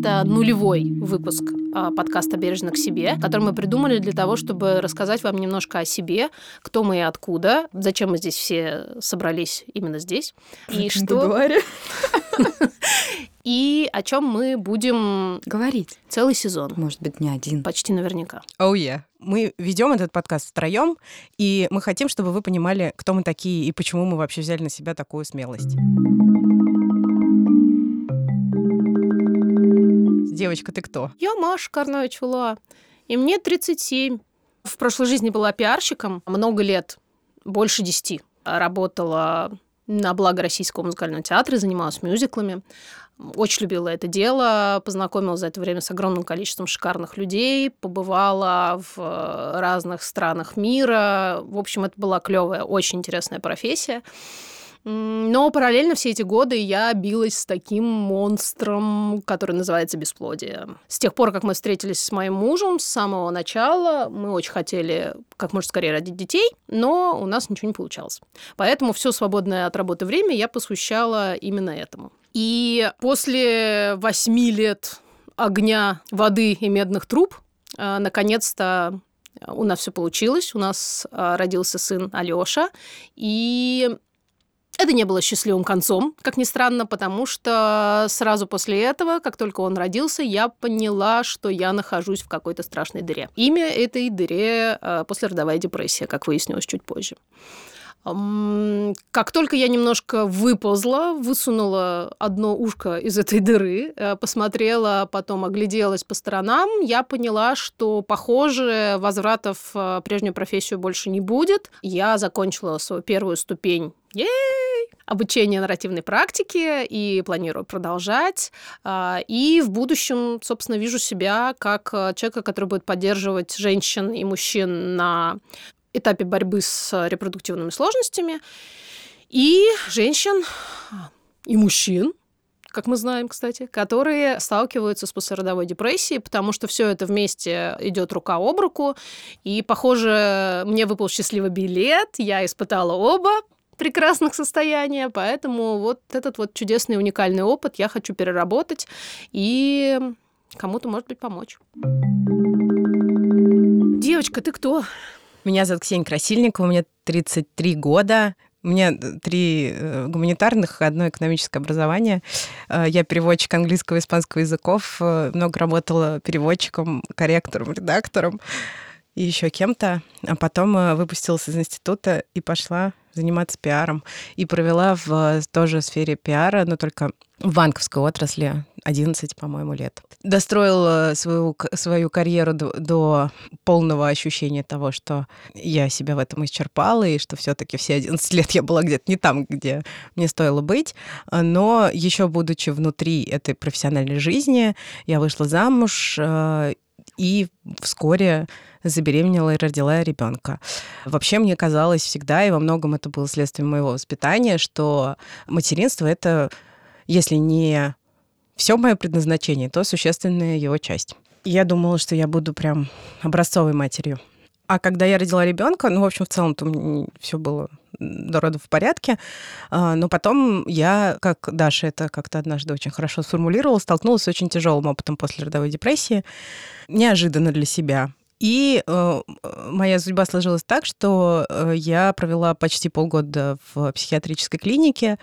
Это нулевой выпуск а, подкаста «Бережно к себе», который мы придумали для того, чтобы рассказать вам немножко о себе, кто мы и откуда, зачем мы здесь все собрались именно здесь, и что... И о чем мы будем говорить целый сезон. Может быть, не один. Почти наверняка. Oh yeah. Мы ведем этот подкаст втроем, и мы хотим, чтобы вы понимали, кто мы такие и почему мы вообще взяли на себя такую смелость. Девочка, ты кто? Я Маша Карнович Ула, и мне 37. В прошлой жизни была пиарщиком много лет, больше десяти. Работала на благо Российского музыкального театра, занималась мюзиклами. Очень любила это дело, познакомилась за это время с огромным количеством шикарных людей, побывала в разных странах мира. В общем, это была клевая, очень интересная профессия. Но параллельно все эти годы я билась с таким монстром, который называется бесплодие. С тех пор, как мы встретились с моим мужем, с самого начала мы очень хотели как можно скорее родить детей, но у нас ничего не получалось. Поэтому все свободное от работы время я посвящала именно этому. И после восьми лет огня, воды и медных труб, э, наконец-то у нас все получилось. У нас э, родился сын Алёша, и это не было счастливым концом, как ни странно, потому что сразу после этого, как только он родился, я поняла, что я нахожусь в какой-то страшной дыре. Имя этой дыре э, послеродовая депрессия, как выяснилось чуть позже. Как только я немножко выползла, высунула одно ушко из этой дыры, э, посмотрела, потом огляделась по сторонам, я поняла, что, похоже, возвратов в прежнюю профессию больше не будет. Я закончила свою первую ступень Ей! Обучение нарративной практики и планирую продолжать. А, и в будущем, собственно, вижу себя как э, человека, который будет поддерживать женщин и мужчин на этапе борьбы с репродуктивными сложностями, и женщин, и мужчин, как мы знаем, кстати, которые сталкиваются с послеродовой депрессией, потому что все это вместе идет рука об руку. И, похоже, мне выпал счастливый билет, я испытала оба прекрасных состояния, поэтому вот этот вот чудесный уникальный опыт я хочу переработать и кому-то, может быть, помочь. Девочка, ты кто? Меня зовут Ксения Красильникова, мне 33 года. У меня три э, гуманитарных, одно экономическое образование. Э, я переводчик английского и испанского языков, э, много работала переводчиком, корректором, редактором и еще кем-то. А потом выпустилась из института и пошла заниматься пиаром. И провела в тоже сфере пиара, но только в банковской отрасли 11, по-моему, лет. Достроила свою, свою карьеру до, до полного ощущения того, что я себя в этом исчерпала, и что все таки все 11 лет я была где-то не там, где мне стоило быть. Но еще будучи внутри этой профессиональной жизни, я вышла замуж, э, и вскоре забеременела и родила ребенка. Вообще мне казалось всегда, и во многом это было следствием моего воспитания, что материнство это, если не все мое предназначение, то существенная его часть. Я думала, что я буду прям образцовой матерью. А когда я родила ребенка, ну, в общем, в целом-то все было до родов в порядке. А, но потом я, как Даша это как-то однажды очень хорошо сформулировала, столкнулась с очень тяжелым опытом после родовой депрессии, неожиданно для себя. И э, моя судьба сложилась так, что э, я провела почти полгода в психиатрической клинике,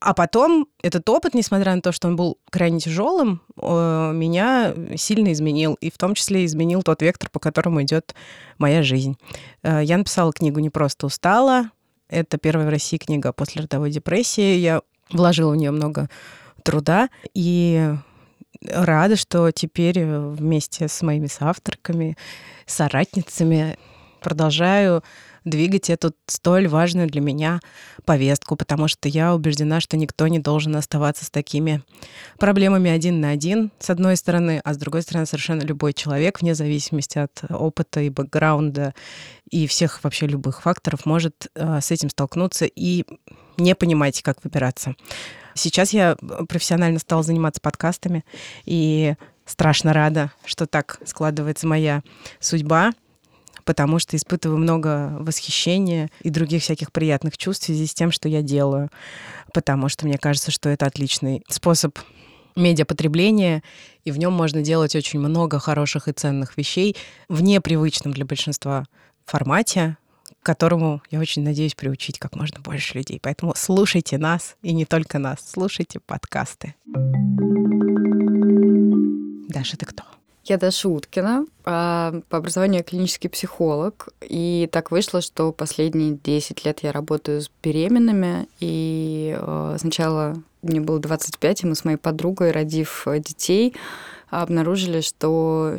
а потом этот опыт, несмотря на то, что он был крайне тяжелым, э, меня сильно изменил. И в том числе изменил тот вектор, по которому идет моя жизнь. Э, я написала книгу «Не просто устала». Это первая в России книга после родовой депрессии. Я вложила в нее много труда. И рада, что теперь вместе с моими соавторками, соратницами продолжаю двигать эту столь важную для меня повестку, потому что я убеждена, что никто не должен оставаться с такими проблемами один на один, с одной стороны, а с другой стороны, совершенно любой человек, вне зависимости от опыта и бэкграунда и всех вообще любых факторов, может э, с этим столкнуться и не понимать, как выбираться. Сейчас я профессионально стала заниматься подкастами, и страшно рада, что так складывается моя судьба, потому что испытываю много восхищения и других всяких приятных чувств в связи с тем, что я делаю, потому что мне кажется, что это отличный способ медиапотребления, и в нем можно делать очень много хороших и ценных вещей в непривычном для большинства формате, к которому я очень надеюсь приучить как можно больше людей. Поэтому слушайте нас, и не только нас, слушайте подкасты. Даша, ты кто? Я Даша Уткина, а, по образованию клинический психолог. И так вышло, что последние 10 лет я работаю с беременными. И а, сначала мне было 25, и мы с моей подругой, родив детей, обнаружили, что,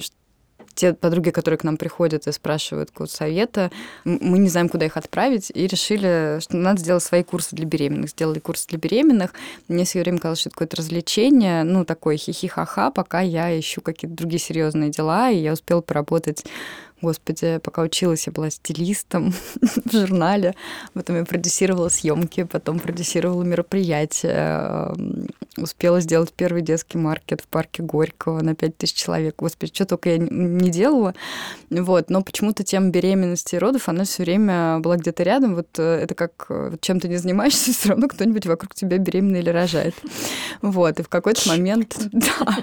те подруги, которые к нам приходят и спрашивают какого совета, мы не знаем, куда их отправить, и решили, что надо сделать свои курсы для беременных. Сделали курсы для беременных. Мне все время казалось, что это какое-то развлечение, ну, такое хихи-ха-ха, пока я ищу какие-то другие серьезные дела, и я успела поработать Господи, пока училась, я была стилистом в журнале, потом я продюсировала съемки, потом продюсировала мероприятия, успела сделать первый детский маркет в парке Горького на 5000 человек. Господи, что только я не делала. Вот. Но почему-то тема беременности и родов, она все время была где-то рядом. Вот э, это как э, чем ты не занимаешься, все равно кто-нибудь вокруг тебя беременный или рожает. Вот. И в какой-то момент... Да.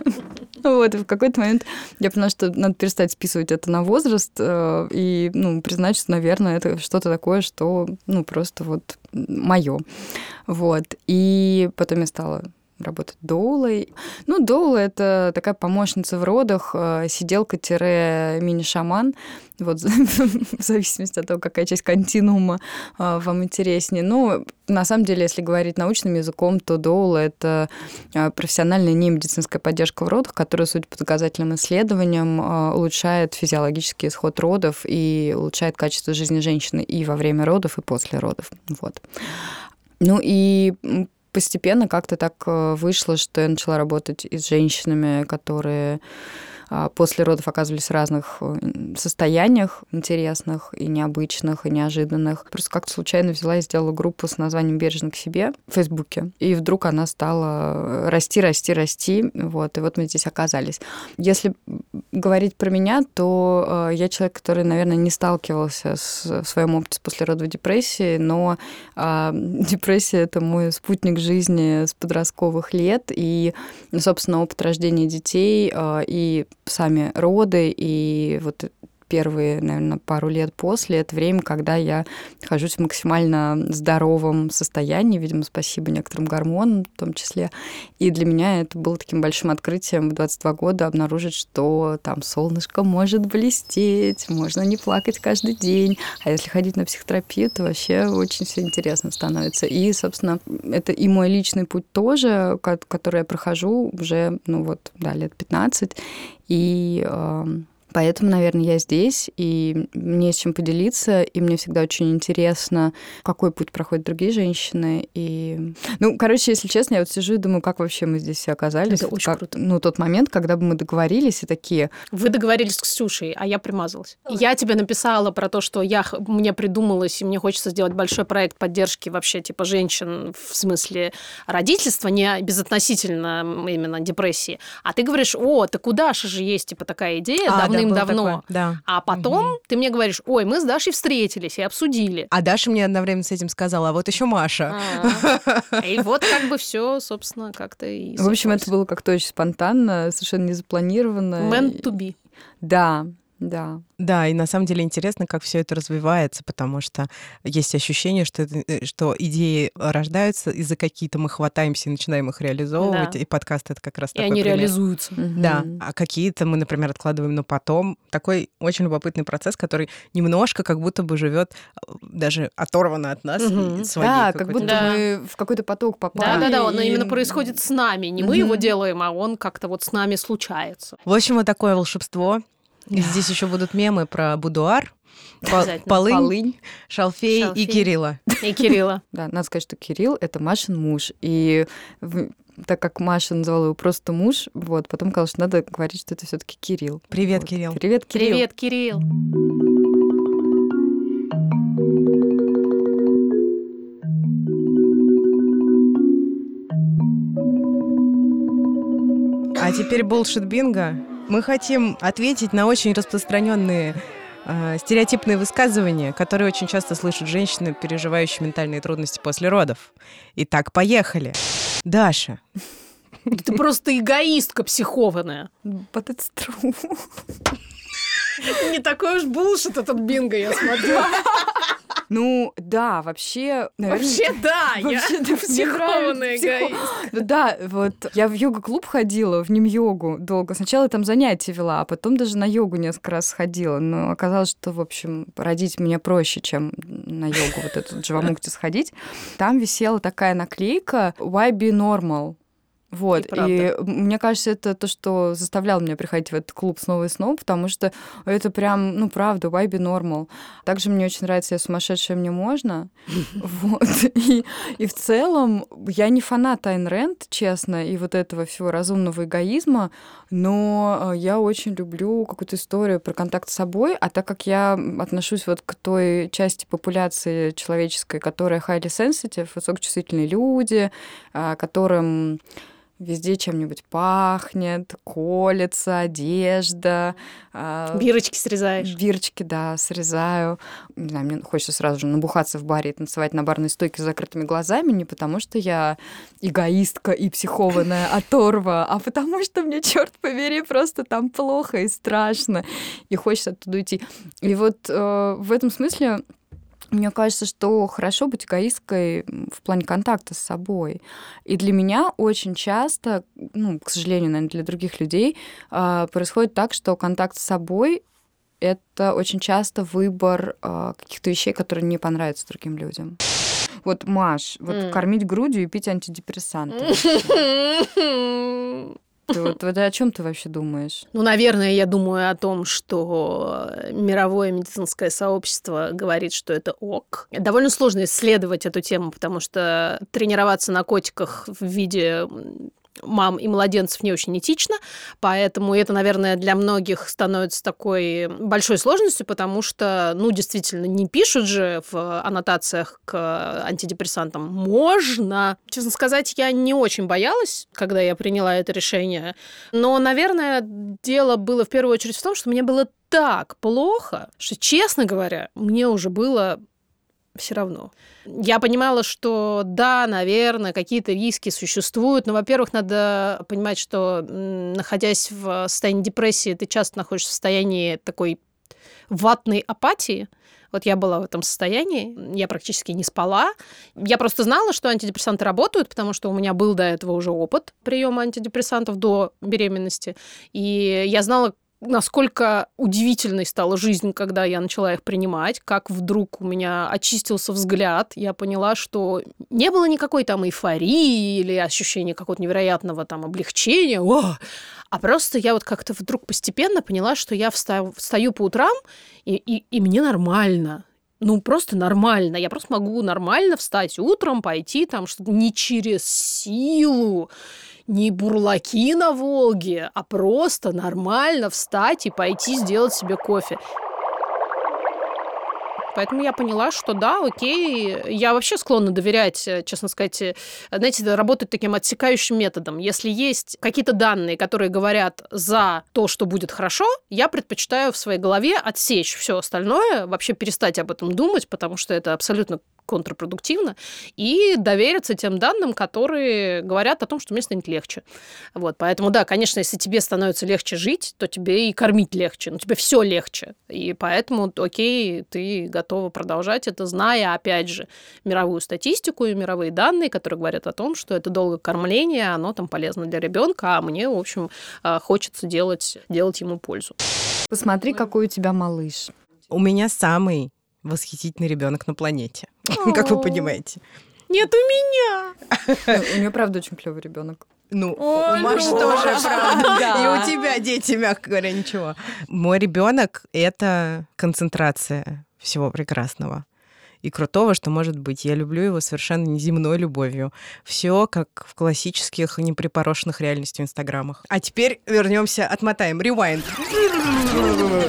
Вот. И в какой-то момент я поняла, что надо перестать списывать это на возраст э, и ну, признать, что, наверное, это что-то такое, что ну, просто вот мое. Вот. И потом я стала работать доулой. Ну, доула — это такая помощница в родах, э, сиделка-мини-шаман. Вот в зависимости от того, какая часть континуума э, вам интереснее. Ну, на самом деле, если говорить научным языком, то доула — это э, профессиональная немедицинская поддержка в родах, которая, судя по доказательным исследованиям, улучшает физиологический исход родов и улучшает качество жизни женщины и во время родов, и после родов. Вот. Ну и постепенно как-то так э, вышло, что я начала работать и с женщинами, которые а, после родов оказывались в разных э, состояниях интересных и необычных, и неожиданных. Просто как-то случайно взяла и сделала группу с названием «Бережно к себе» в Фейсбуке. И вдруг она стала расти, расти, расти. Вот, и вот мы здесь оказались. Если говорить про меня, то э, я человек, который, наверное, не сталкивался с, в своем опыте с послеродовой депрессией, но э, депрессия — это мой спутник жизни с подростковых лет, и, собственно, опыт рождения детей э, и сами роды и вот первые, наверное, пару лет после, это время, когда я нахожусь в максимально здоровом состоянии, видимо, спасибо некоторым гормонам в том числе. И для меня это было таким большим открытием в 22 года обнаружить, что там солнышко может блестеть, можно не плакать каждый день. А если ходить на психотерапию, то вообще очень все интересно становится. И, собственно, это и мой личный путь тоже, который я прохожу уже, ну вот, да, лет 15. И Поэтому, наверное, я здесь, и мне с чем поделиться, и мне всегда очень интересно, какой путь проходят другие женщины. И... Ну, короче, если честно, я вот сижу и думаю, как вообще мы здесь все оказались. Это очень как... круто. Ну, тот момент, когда бы мы договорились и такие... Вы договорились с Ксюшей, а я примазалась. Я тебе написала про то, что я, мне придумалось, и мне хочется сделать большой проект поддержки вообще типа женщин в смысле родительства, не безотносительно именно депрессии. А ты говоришь, о, так у Даши же есть типа такая идея, а, давным давным-давно. Да. А потом угу. ты мне говоришь, ой, мы с Дашей встретились и обсудили. А Даша мне одновременно с этим сказала, а вот еще Маша. А. И вот как бы все, собственно, как-то и... В общем, это было как-то очень спонтанно, совершенно незапланированно. Meant to be. Да, да. Да, и на самом деле интересно, как все это развивается, потому что есть ощущение, что, это, э, что идеи рождаются, и за какие-то мы хватаемся и начинаем их реализовывать, да. и подкаст это как раз и такой они пример. реализуются. Да, а какие-то мы, например, откладываем на потом. Такой очень любопытный процесс, который немножко как будто бы живет э, даже оторвано от нас. Угу. Да, как будто да. мы в какой-то поток попали. Да-да-да, он и... именно происходит с нами. Не мы его делаем, а он как-то вот с нами случается. В общем, вот такое волшебство. И здесь еще будут мемы про будуар, полынь, полынь шалфей, шалфей и Кирилла. И Кирилла. Да, надо сказать, что Кирилл — это Машин муж. И так как Маша называла его просто муж, вот, потом сказала, что надо говорить, что это все таки Кирилл. Привет, вот. Кирилл. Привет, Кирилл. Привет, Кирилл. А теперь булшит бинго. Мы хотим ответить на очень распространенные э, стереотипные высказывания, которые очень часто слышат женщины, переживающие ментальные трудности после родов. Итак, поехали. Даша, Ты просто эгоистка психованная. But it's true. Не такой уж булшит этот бинго, я смотрю. Ну, да, вообще... наверное, Вообще да, я вообще, мне психованная эгоист. Ну Да, вот я в йога-клуб ходила, в ним-йогу долго. Сначала я там занятия вела, а потом даже на йогу несколько раз ходила. Но оказалось, что, в общем, родить мне проще, чем на йогу вот эту джавамукти сходить. Там висела такая наклейка «Why be normal?» Вот, И и мне кажется, это то, что заставляло меня приходить в этот клуб снова и снова, потому что это прям, ну, правда, why be normal. Также мне очень нравится «Я сумасшедшая, мне можно». Вот. И, и в целом я не фанат Айн Рэнд, честно, и вот этого всего разумного эгоизма, но э, я очень люблю какую-то историю про контакт с собой, а так как я отношусь вот к той части популяции человеческой, которая highly sensitive, высокочувствительные люди, а, которым везде чем-нибудь пахнет, колется, одежда. а, Бирочки срезаешь. Бирочки, да, срезаю. Не знаю, мне хочется сразу же набухаться в баре и танцевать на барной стойке с закрытыми глазами, не потому что я эгоистка и психованная оторва, а потому что мне, черт побери, просто там плохо и страшно, и хочется оттуда уйти. И вот э, в этом смысле мне кажется, что хорошо быть эгоисткой в плане контакта с собой. И для меня очень часто, ну, к сожалению, наверное, для других людей, а, происходит так, что контакт с собой это очень часто выбор а, каких-то вещей, которые не понравятся другим людям. Вот, Маш, вот М. кормить грудью и пить антидепрессанты. Ты вот, вот о чем ты вообще думаешь? Ну, наверное, я думаю о том, что мировое медицинское сообщество говорит, что это ок. Довольно сложно исследовать эту тему, потому что тренироваться на котиках в виде мам и младенцев не очень этично, поэтому это, наверное, для многих становится такой большой сложностью, потому что, ну, действительно, не пишут же в аннотациях к антидепрессантам «можно». Честно сказать, я не очень боялась, когда я приняла это решение, но, наверное, дело было в первую очередь в том, что мне было так плохо, что, честно говоря, мне уже было все равно. Я понимала, что да, наверное, какие-то риски существуют, но, во-первых, надо понимать, что находясь в состоянии депрессии, ты часто находишься в состоянии такой ватной апатии. Вот я была в этом состоянии, я практически не спала. Я просто знала, что антидепрессанты работают, потому что у меня был до этого уже опыт приема антидепрессантов до беременности. И я знала, насколько удивительной стала жизнь, когда я начала их принимать, как вдруг у меня очистился взгляд, я поняла, что не было никакой там эйфории или ощущения какого-то невероятного там облегчения, О! а просто я вот как-то вдруг постепенно поняла, что я встаю, встаю по утрам, и, и, и мне нормально. Ну, просто нормально. Я просто могу нормально встать утром, пойти там что-то не через силу, не бурлаки на Волге, а просто нормально встать и пойти сделать себе кофе. Поэтому я поняла, что да, окей, я вообще склонна доверять, э, честно сказать, э, знаете, это работает таким отсекающим методом. Если есть какие-то данные, которые говорят за то, что будет хорошо, я предпочитаю в своей голове отсечь все остальное, вообще перестать об этом думать, потому что это абсолютно контрпродуктивно, и довериться тем данным, которые говорят о том, что мне станет легче. Вот, поэтому, да, конечно, если тебе становится легче жить, то тебе и кормить легче, но тебе все легче. И поэтому, окей, ты готова продолжать это, зная, опять же, мировую статистику и мировые данные, которые говорят о том, что это долгое кормление, оно там полезно для ребенка, а мне, в общем, э, хочется делать, делать ему пользу. Посмотри, какой у тебя малыш. У меня самый восхитительный ребенок на планете. Как вы понимаете. Нет у меня! Ну, У нее, правда, очень клевый ребенок. Ну, Ой, у Маши ну. тоже, правда. Да. И у тебя дети, мягко говоря, ничего. Мой ребенок это концентрация всего прекрасного и крутого, что может быть. Я люблю его совершенно неземной любовью. Все как в классических, неприпорошенных реальностью инстаграмах. А теперь вернемся, отмотаем, ревайнд.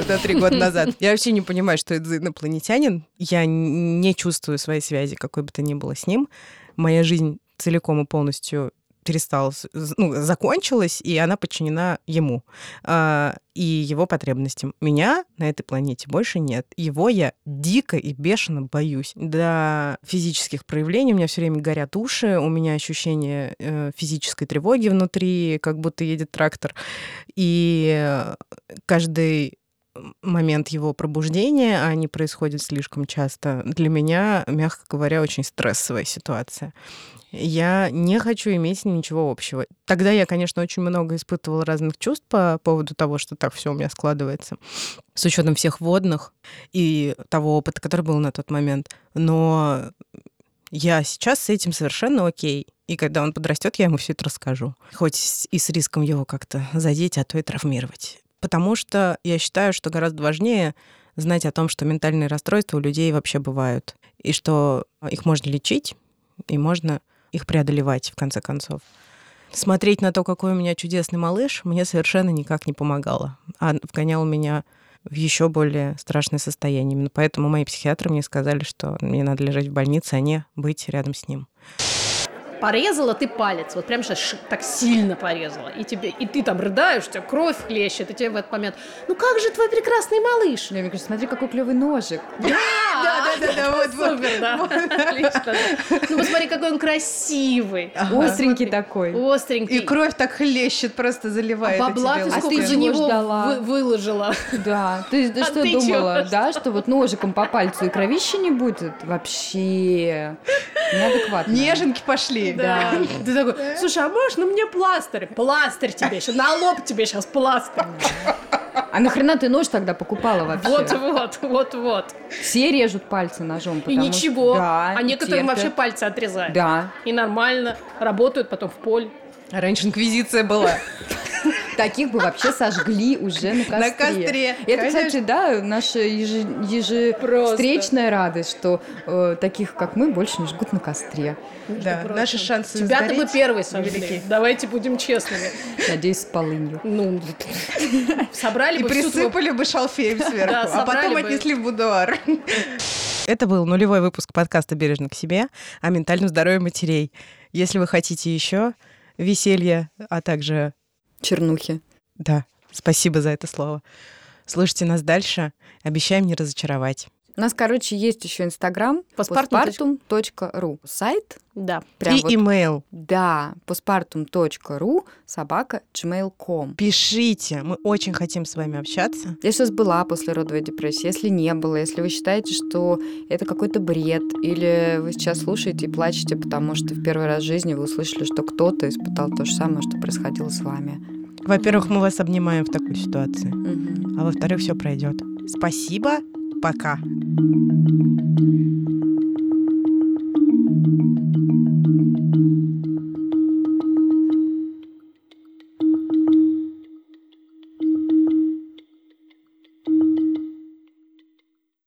До три года назад. Я вообще не понимаю, что это за инопланетянин. Я не чувствую своей связи, какой бы то ни было с ним. Моя жизнь целиком и полностью перестала, ну, закончилась, и она подчинена ему э, и его потребностям. Меня на этой планете больше нет. Его я дико и бешено боюсь. До физических проявлений у меня все время горят уши, у меня ощущение э, физической тревоги внутри, как будто едет трактор. И каждый момент его пробуждения, а они происходят слишком часто, для меня, мягко говоря, очень стрессовая ситуация. Я не хочу иметь с ним ничего общего. Тогда я, конечно, очень много испытывала разных чувств по поводу того, что так все у меня складывается, с учетом всех водных и того опыта, который был на тот момент. Но я сейчас с этим совершенно окей. И когда он подрастет, я ему все это расскажу. Хоть и с риском его как-то задеть, а то и травмировать. Потому что я считаю, что гораздо важнее знать о том, что ментальные расстройства у людей вообще бывают, и что их можно лечить, и можно их преодолевать, в конце концов. Смотреть на то, какой у меня чудесный малыш, мне совершенно никак не помогало, а вгоняло меня в еще более страшное состояние. Именно поэтому мои психиатры мне сказали, что мне надо лежать в больнице, а не быть рядом с ним порезала ты палец, вот прям сейчас так сильно порезала, и тебе, и ты там рыдаешь, у тебя кровь хлещет, и тебе в этот момент, ну как же твой прекрасный малыш? Я мне кажется, смотри, какой клевый ножик. Да, да, да, да, вот, супер, да, отлично. Ну посмотри, какой он красивый. Остренький такой. Остренький. И кровь так хлещет, просто заливает. А бабла ты сколько за него выложила. Да, ты что думала, да, что вот ножиком по пальцу и кровища не будет? Вообще неадекватно. Неженки пошли. Да. Ты такой, слушай, а можно мне пластырь? Пластырь тебе сейчас, на лоб тебе сейчас пластырь. А нахрена ты нож тогда покупала вообще? Вот-вот, вот-вот. Все режут пальцы ножом. И ничего. Что, да, а некоторым терпят. вообще пальцы отрезают. Да. И нормально. Работают потом в поле. Раньше инквизиция была. Таких бы вообще сожгли уже на костре. На костре. Это, кстати, да, наша ежевстречная радость, что э, таких, как мы, больше не жгут на костре. Да, наши шансы Тебя-то мы первые сожгли. Давайте будем честными. Надеюсь, с полынью. Ну, собрали бы И присыпали бы шалфеем сверху, а потом отнесли в будуар. Это был нулевой выпуск подкаста «Бережно к себе» о ментальном здоровье матерей. Если вы хотите еще веселья, а также чернухи. Да, спасибо за это слово. Слушайте нас дальше. Обещаем не разочаровать. У нас, короче, есть еще Инстаграм postpartum.ru. Сайт. Да. Прям и вот, имейл. Да, postpartum.ru собака gmail.com. Пишите, мы очень хотим с вами общаться. Если у вас была послеродовая депрессия, если не было, если вы считаете, что это какой-то бред, или вы сейчас слушаете и плачете, потому что в первый раз в жизни вы услышали, что кто-то испытал то же самое, что происходило с вами. Во-первых, мы вас обнимаем в такой ситуации. Угу. А во-вторых, все пройдет. Спасибо. Пока. thank you